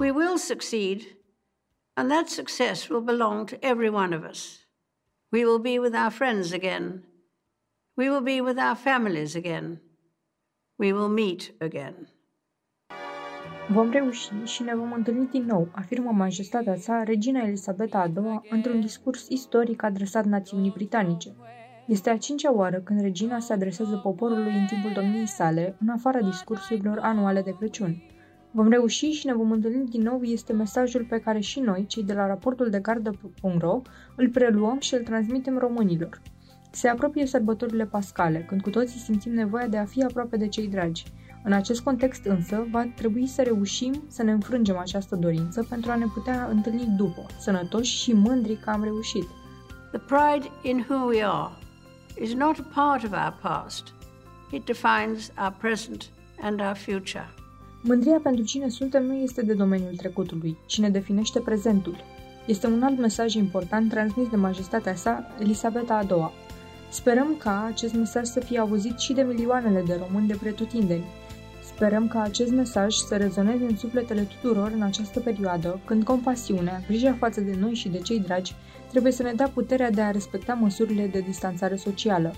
We will succeed, and that success will belong to every one of us. We will be with our friends again. We will be with our families again. We will meet again. Vom reuși și ne vom întâlni din nou, afirmă majestatea sa, regina Elisabeta a II, într-un discurs istoric adresat națiunii britanice. Este a cincea oară când regina se adresează poporului în timpul domniei sale, în afara discursurilor anuale de Crăciun. Vom reuși și ne vom întâlni din nou este mesajul pe care și noi, cei de la raportul de gardă.ro, îl preluăm și îl transmitem românilor. Se apropie sărbătorile pascale, când cu toții simțim nevoia de a fi aproape de cei dragi. În acest context însă, va trebui să reușim să ne înfrângem această dorință pentru a ne putea întâlni după, sănătoși și mândri că am reușit. The pride in who we are is not a part of our past. It defines our present and our future. Mândria pentru cine suntem nu este de domeniul trecutului, ci ne definește prezentul. Este un alt mesaj important transmis de majestatea sa, Elisabeta a II. Sperăm ca acest mesaj să fie auzit și de milioanele de români de pretutindeni. Sperăm ca acest mesaj să rezoneze în sufletele tuturor în această perioadă, când compasiunea, grija față de noi și de cei dragi, trebuie să ne dea puterea de a respecta măsurile de distanțare socială.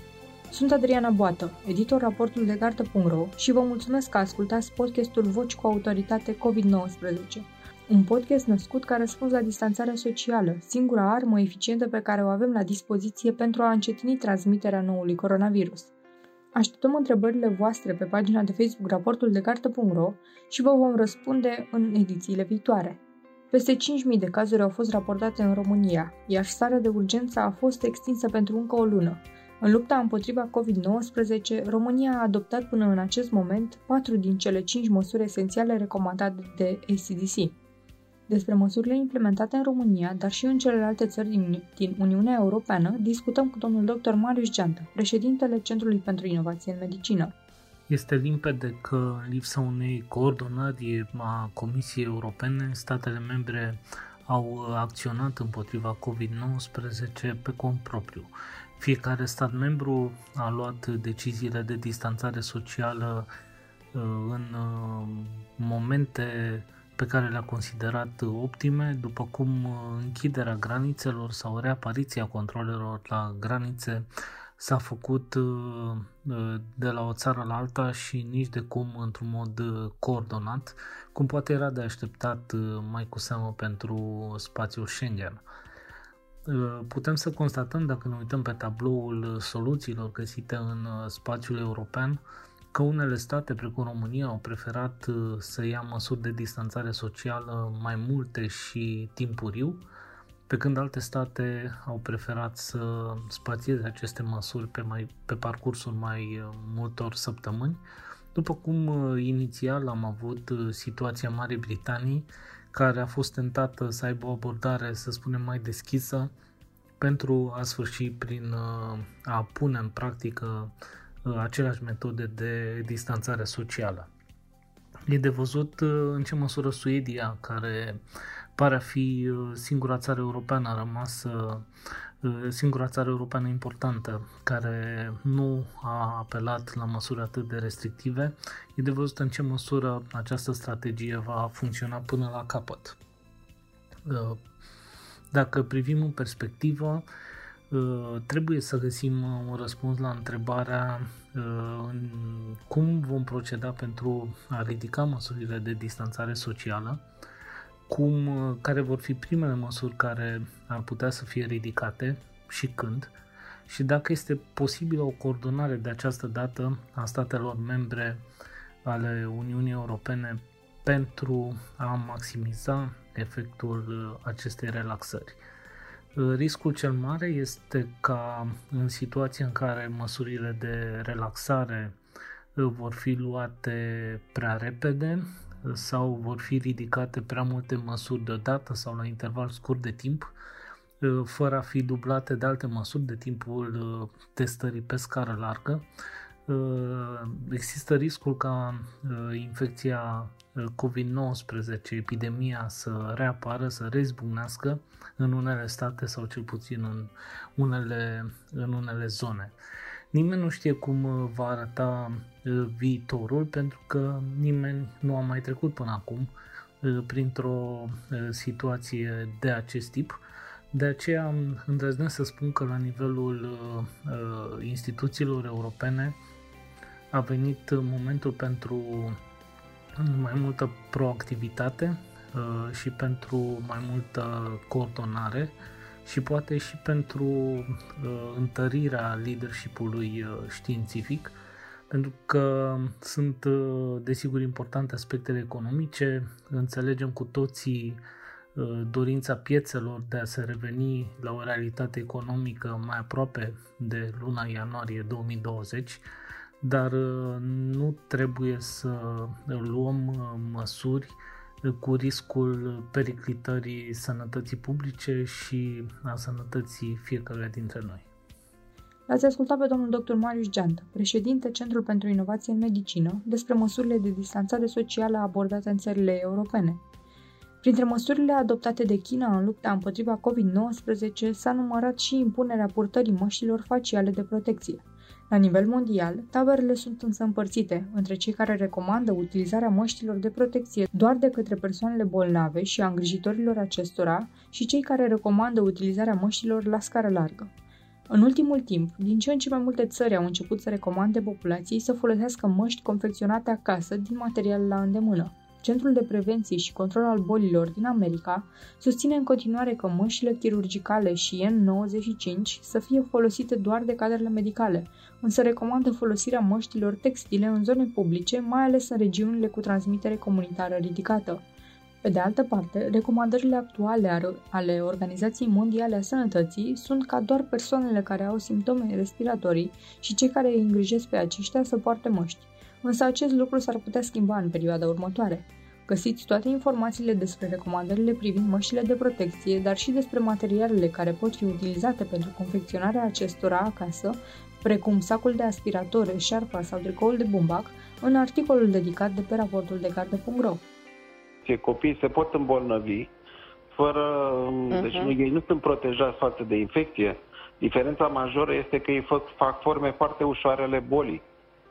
Sunt Adriana Boată, editor raportul de gardă.ro și vă mulțumesc că ascultați podcastul Voci cu autoritate COVID-19. Un podcast născut ca răspuns la distanțarea socială, singura armă eficientă pe care o avem la dispoziție pentru a încetini transmiterea noului coronavirus. Așteptăm întrebările voastre pe pagina de Facebook raportul de gardă.ro și vă vom răspunde în edițiile viitoare. Peste 5.000 de cazuri au fost raportate în România, iar starea de urgență a fost extinsă pentru încă o lună, în lupta împotriva COVID-19, România a adoptat până în acest moment patru din cele cinci măsuri esențiale recomandate de ACDC. Despre măsurile implementate în România, dar și în celelalte țări din, din Uniunea Europeană, discutăm cu domnul dr. Marius Geantă, președintele Centrului pentru Inovație în Medicină. Este limpede că în lipsa unei coordonări a Comisiei Europene, statele membre au acționat împotriva COVID-19 pe cont propriu. Fiecare stat membru a luat deciziile de distanțare socială uh, în uh, momente pe care le-a considerat optime, după cum uh, închiderea granițelor sau reapariția controlelor la granițe s-a făcut de la o țară la alta și nici de cum într-un mod coordonat, cum poate era de așteptat mai cu seamă pentru spațiul Schengen. Uh, putem să constatăm, dacă ne uităm pe tabloul soluțiilor găsite în uh, spațiul european, că unele state, precum România, au preferat uh, să ia măsuri de distanțare socială mai multe și timpuriu, pe când alte state au preferat să spațieze aceste măsuri pe, mai, pe parcursul mai multor săptămâni, după cum inițial am avut situația Marii Britanii, care a fost tentată să aibă o abordare, să spunem, mai deschisă pentru a sfârși prin uh, a pune în practică uh, aceleași metode de distanțare socială. E de văzut uh, în ce măsură Suedia, care pare a fi singura țară europeană rămasă, singura țară europeană importantă care nu a apelat la măsuri atât de restrictive, e de văzut în ce măsură această strategie va funcționa până la capăt. Dacă privim în perspectivă, uh, trebuie să găsim un răspuns la întrebarea uh, cum vom proceda pentru a ridica măsurile de distanțare socială, cum, uh, care vor fi primele măsuri care ar putea să fie ridicate și când, și dacă este posibilă o coordonare de această dată a statelor membre ale Uniunii Europene pentru a maximiza efectul uh, acestei relaxări. Uh, riscul cel mare este ca în situația în care măsurile de relaxare uh, vor fi luate prea repede sau vor fi ridicate prea multe măsuri deodată sau la interval scurt de timp, fără a fi dublate de alte măsuri de timpul testării pe scară largă, există riscul ca infecția COVID-19, epidemia să reapară, să rezbucnească în unele state sau cel puțin în unele, în unele zone. Nimeni nu știe cum uh, va arăta uh, viitorul pentru că nimeni nu a mai trecut până acum printr-o situație de acest tip. De aceea îndrăznesc să spun că la nivelul instituțiilor europene a venit momentul pentru mai multă proactivitate și pentru mai multă coordonare și poate și pentru întărirea leadership-ului științific pentru că sunt uh, desigur importante aspectele economice, înțelegem cu toții uh, dorința piețelor de a se reveni la o realitate economică mai aproape de luna ianuarie 2020, dar uh, nu trebuie să luăm măsuri cu riscul periclitării sănătății publice și a sănătății fiecăruia dintre noi. L-ați ascultat pe domnul dr. Marius Geantă, președinte Centrul pentru Inovație în Medicină, despre măsurile de distanțare socială abordate în țările europene. Printre măsurile adoptate de China în lupta împotriva COVID-19 s-a numărat și impunerea purtării măștilor faciale de protecție. La nivel mondial, taberele sunt însă împărțite între cei care recomandă utilizarea măștilor de protecție doar de către persoanele bolnave și a îngrijitorilor acestora și cei care recomandă utilizarea măștilor la scară largă. În ultimul timp, din ce în ce mai multe țări au început să recomande populației să folosească măști confecționate acasă din material la îndemână. Centrul de Prevenție și Control al Bolilor din America susține în continuare că mășile chirurgicale și N95 să fie folosite doar de cadrele medicale, însă recomandă folosirea măștilor textile în zone publice, mai ales în regiunile cu transmitere comunitară ridicată. Pe de altă parte, recomandările actuale ale Organizației Mondiale a Sănătății sunt ca doar persoanele care au simptome respiratorii și cei care îi îngrijesc pe aceștia să poarte măști. Însă acest lucru s-ar putea schimba în perioada următoare. Găsiți toate informațiile despre recomandările privind măștile de protecție, dar și despre materialele care pot fi utilizate pentru confecționarea acestora acasă, precum sacul de aspirator, șarpa sau tricoul de bumbac, în articolul dedicat de pe raportul de gardă.ro copiii se pot îmbolnăvi fără... Uh-huh. Deci nu, ei nu sunt protejați față de infecție. Diferența majoră este că ei fac, fac forme foarte ușoare ale bolii.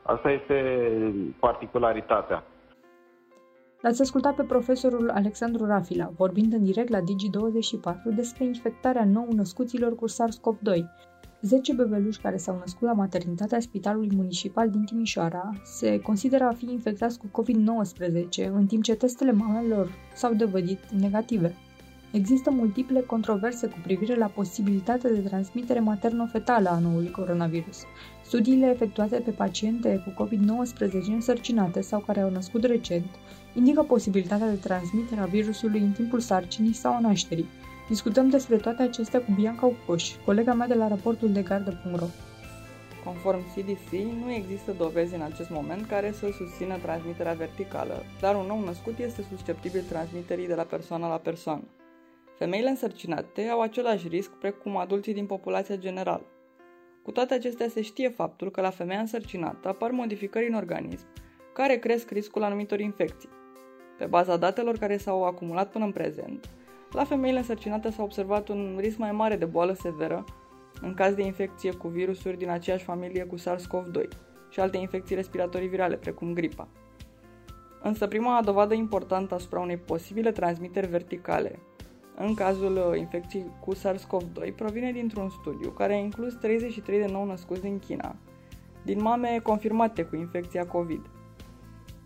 Asta este particularitatea. L-ați ascultat pe profesorul Alexandru Rafila, vorbind în direct la Digi24 despre infectarea nou-născuților cu SARS-CoV-2, 10 bebeluși care s-au născut la maternitatea Spitalului Municipal din Timișoara se consideră a fi infectați cu COVID-19, în timp ce testele mamelor s-au dovedit negative. Există multiple controverse cu privire la posibilitatea de transmitere materno-fetală a noului coronavirus. Studiile efectuate pe paciente cu COVID-19 însărcinate sau care au născut recent indică posibilitatea de transmitere a virusului în timpul sarcinii sau a nașterii, Discutăm despre toate acestea cu Bianca Ucoș, colega mea de la raportul de gardă.ro. Conform CDC, nu există dovezi în acest moment care să susțină transmiterea verticală, dar un nou născut este susceptibil transmiterii de la persoană la persoană. Femeile însărcinate au același risc precum adulții din populația generală. Cu toate acestea se știe faptul că la femeia însărcinată apar modificări în organism care cresc riscul anumitor infecții. Pe baza datelor care s-au acumulat până în prezent, la femeile însărcinate s-a observat un risc mai mare de boală severă în caz de infecție cu virusuri din aceeași familie cu SARS-CoV-2 și alte infecții respiratorii virale, precum gripa. Însă prima dovadă importantă asupra unei posibile transmiteri verticale în cazul uh, infecției cu SARS-CoV-2 provine dintr-un studiu care a inclus 33 de nou născuți din China, din mame confirmate cu infecția COVID.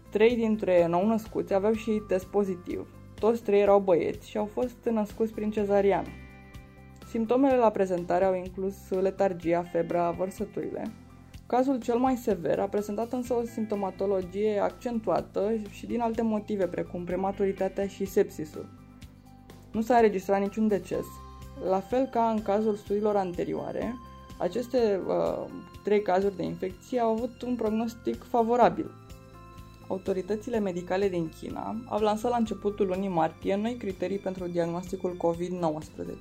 Trei dintre nou născuți aveau și test pozitiv, toți trei erau băieți și au fost născuți prin cezariană. Simptomele la prezentare au inclus letargia, febra, vărsăturile. Cazul cel mai sever a prezentat însă o simptomatologie accentuată și din alte motive, precum prematuritatea și sepsisul. Nu s-a înregistrat niciun deces. La fel ca în cazul studiilor anterioare, aceste uh, trei cazuri de infecție au avut un prognostic favorabil, Autoritățile medicale din China au lansat la începutul lunii martie noi criterii pentru diagnosticul COVID-19.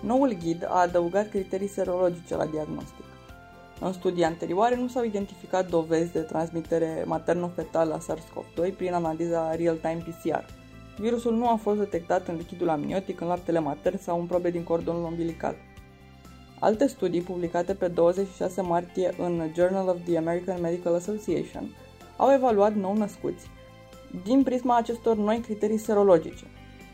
Noul ghid a adăugat criterii serologice la diagnostic. În studii anterioare nu s-au identificat dovezi de transmitere materno-fetală a SARS-CoV-2 prin analiza real-time PCR. Virusul nu a fost detectat în lichidul amniotic, în laptele matern sau în probe din cordonul umbilical. Alte studii publicate pe 26 martie în Journal of the American Medical Association au evaluat nou născuți, din prisma acestor noi criterii serologice.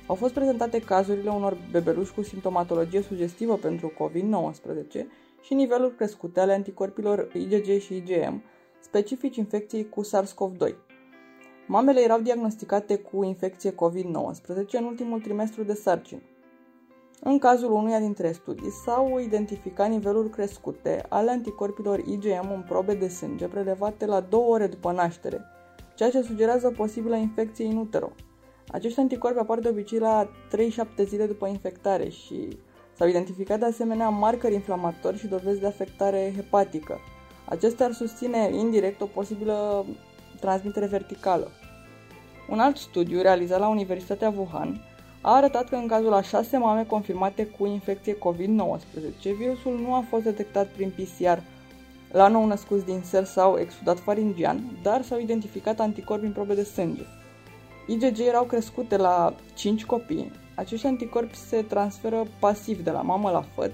Au fost prezentate cazurile unor bebeluși cu simptomatologie sugestivă pentru COVID-19 și niveluri crescute ale anticorpilor IgG și IgM, specifici infecției cu SARS-CoV-2. Mamele erau diagnosticate cu infecție COVID-19 în ultimul trimestru de sarcină. În cazul unuia dintre studii s-au identificat niveluri crescute ale anticorpilor IgM în probe de sânge prelevate la două ore după naștere, ceea ce sugerează posibilă infecție in utero. Acești anticorpi apar de obicei la 3-7 zile după infectare și s-au identificat de asemenea marcări inflamatori și dovezi de afectare hepatică. Acestea ar susține indirect o posibilă transmitere verticală. Un alt studiu realizat la Universitatea Wuhan a arătat că în cazul a șase mame confirmate cu infecție COVID-19, virusul nu a fost detectat prin PCR la nou născuți din sel sau exudat faringian, dar s-au identificat anticorpi în probe de sânge. IgG erau crescute la 5 copii. Acești anticorpi se transferă pasiv de la mamă la făt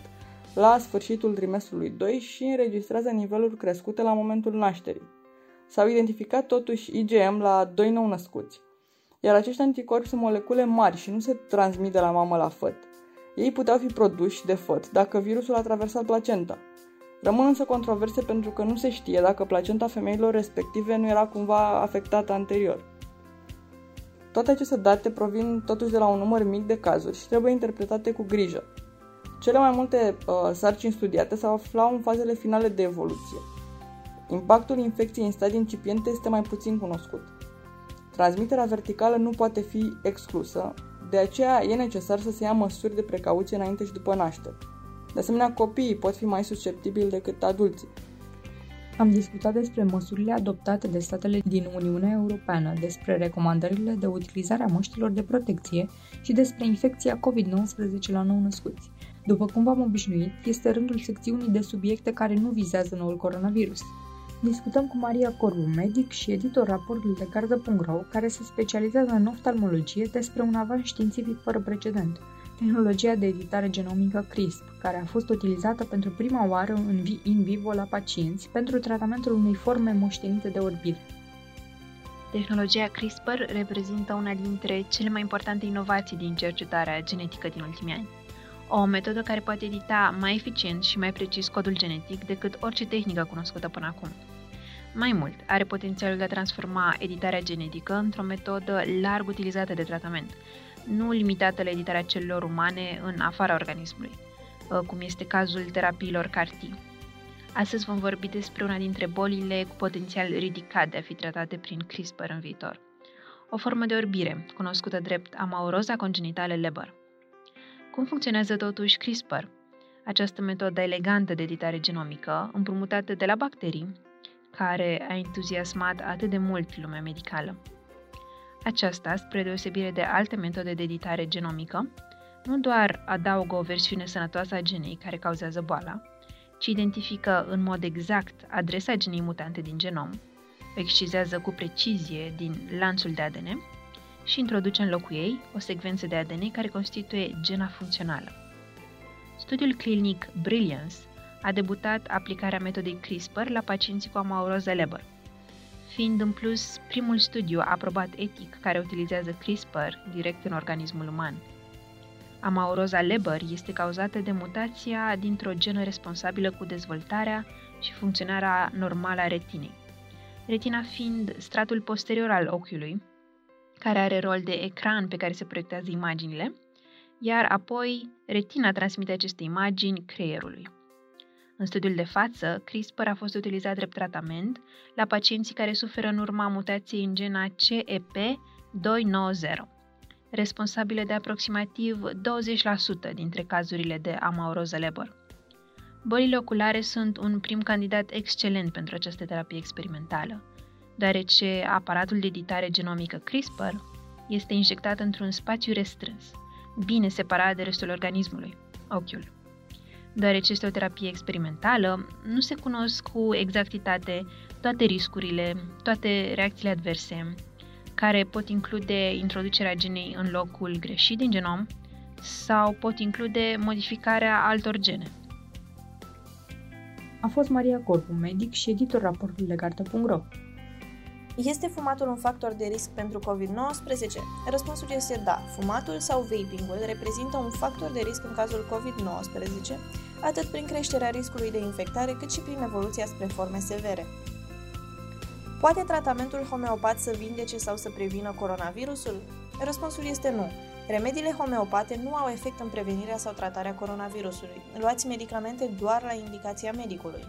la sfârșitul trimestrului 2 și înregistrează niveluri crescute la momentul nașterii. S-au identificat totuși IgM la doi nou născuți iar acești anticorpi sunt molecule mari și nu se transmit de la mamă la făt. Ei puteau fi produși de făt dacă virusul a traversat placenta. Rămân însă controverse pentru că nu se știe dacă placenta femeilor respective nu era cumva afectată anterior. Toate aceste date provin totuși de la un număr mic de cazuri și trebuie interpretate cu grijă. Cele mai multe uh, sarcini studiate se aflau în fazele finale de evoluție. Impactul infecției în stadii incipiente este mai puțin cunoscut. Transmiterea verticală nu poate fi exclusă, de aceea e necesar să se ia măsuri de precauție înainte și după naștere. De asemenea, copiii pot fi mai susceptibili decât adulții. Am discutat despre măsurile adoptate de statele din Uniunea Europeană, despre recomandările de utilizare a măștilor de protecție și despre infecția COVID-19 la nou-născuți. După cum v-am obișnuit, este rândul secțiunii de subiecte care nu vizează noul coronavirus. Discutăm cu Maria Corbu, medic și editor raportul de cardă.ro, care se specializează în oftalmologie despre un avans științific fără precedent, tehnologia de editare genomică CRISP, care a fost utilizată pentru prima oară în in vivo la pacienți pentru tratamentul unei forme moștenite de orbire. Tehnologia CRISPR reprezintă una dintre cele mai importante inovații din cercetarea genetică din ultimii ani. O metodă care poate edita mai eficient și mai precis codul genetic decât orice tehnică cunoscută până acum. Mai mult, are potențialul de a transforma editarea genetică într-o metodă larg utilizată de tratament, nu limitată la editarea celulelor umane în afara organismului, uh, cum este cazul terapiilor CAR-T. Astăzi vom vorbi despre una dintre bolile cu potențial ridicat de a fi tratate prin CRISPR în viitor. O formă de orbire, cunoscută drept amauroza congenitală Leber. Cum funcționează totuși CRISPR? Această metodă elegantă de editare genomică, împrumutată de la bacterii, care a entuziasmat atât de mult lumea medicală. Aceasta, spre deosebire de alte metode de editare genomică, nu doar adaugă o versiune sănătoasă a genei care cauzează boala, ci identifică în mod exact adresa genei mutante din genom, o excizează cu precizie din lanțul de ADN și introduce în locul ei o secvență de ADN care constituie gena funcțională. Studiul clinic Brilliance a debutat aplicarea metodei CRISPR la pacienții cu amauroză Leber, fiind în plus primul studiu aprobat etic care utilizează CRISPR direct în organismul uman. Amauroza Leber este cauzată de mutația dintr-o genă responsabilă cu dezvoltarea și funcționarea normală a retinei. Retina fiind stratul posterior al ochiului, care are rol de ecran pe care se proiectează imaginile, iar apoi retina transmite aceste imagini creierului. În studiul de față, CRISPR a fost utilizat drept tratament la pacienții care suferă în urma mutației în gena CEP290, responsabilă de aproximativ 20% dintre cazurile de amauroză Leber. Bolile oculare sunt un prim candidat excelent pentru această terapie experimentală, deoarece aparatul de editare genomică CRISPR este injectat într-un spațiu restrâns, bine separat de restul organismului, ochiul. Deoarece este o terapie experimentală, nu se cunosc cu exactitate toate riscurile, toate reacțiile adverse, care pot include introducerea genei în locul greșit din genom sau pot include modificarea altor gene. A fost Maria Corpu, medic și editor raportul de carte.ro. Este fumatul un factor de risc pentru COVID-19? Răspunsul este da. Fumatul sau vapingul reprezintă un factor de risc în cazul COVID-19, atât prin creșterea riscului de infectare, cât și prin evoluția spre forme severe. Poate tratamentul homeopat să vindece sau să prevină coronavirusul? Răspunsul este nu. Remediile homeopate nu au efect în prevenirea sau tratarea coronavirusului. Luați medicamente doar la indicația medicului.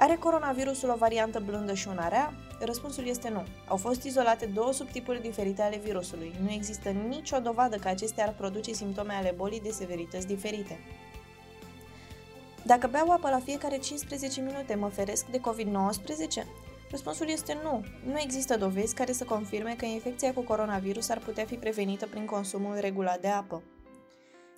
Are coronavirusul o variantă blândă și una rea? Răspunsul este nu. Au fost izolate două subtipuri diferite ale virusului. Nu există nicio dovadă că acestea ar produce simptome ale bolii de severități diferite. Dacă beau apă la fiecare 15 minute, mă feresc de COVID-19? Răspunsul este nu. Nu există dovezi care să confirme că infecția cu coronavirus ar putea fi prevenită prin consumul regulat de apă.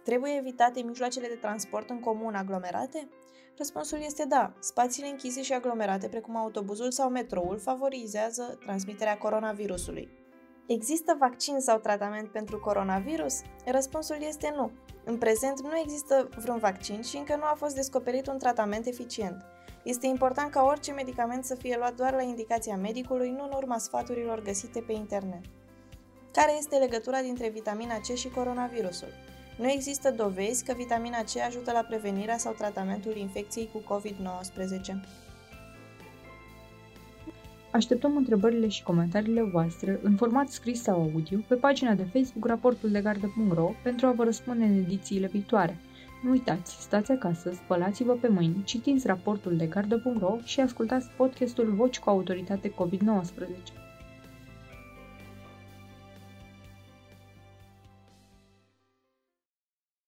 Trebuie evitate mijloacele de transport în comun aglomerate? Răspunsul este da. Spațiile închise și aglomerate, precum autobuzul sau metroul, favorizează transmiterea coronavirusului. Există vaccin sau tratament pentru coronavirus? Răspunsul este nu. În prezent nu există vreun vaccin și încă nu a fost descoperit un tratament eficient. Este important ca orice medicament să fie luat doar la indicația medicului, nu în urma sfaturilor găsite pe internet. Care este legătura dintre vitamina C și coronavirusul? Nu există dovezi că vitamina C ajută la prevenirea sau tratamentul infecției cu COVID-19. Așteptăm întrebările și comentariile voastre în format scris sau audio pe pagina de Facebook raportul de gardă.ro pentru a vă răspunde în edițiile viitoare. Nu uitați, stați acasă, spălați-vă pe mâini, citiți raportul de gardă.ro și ascultați podcastul Voci cu autoritate COVID-19.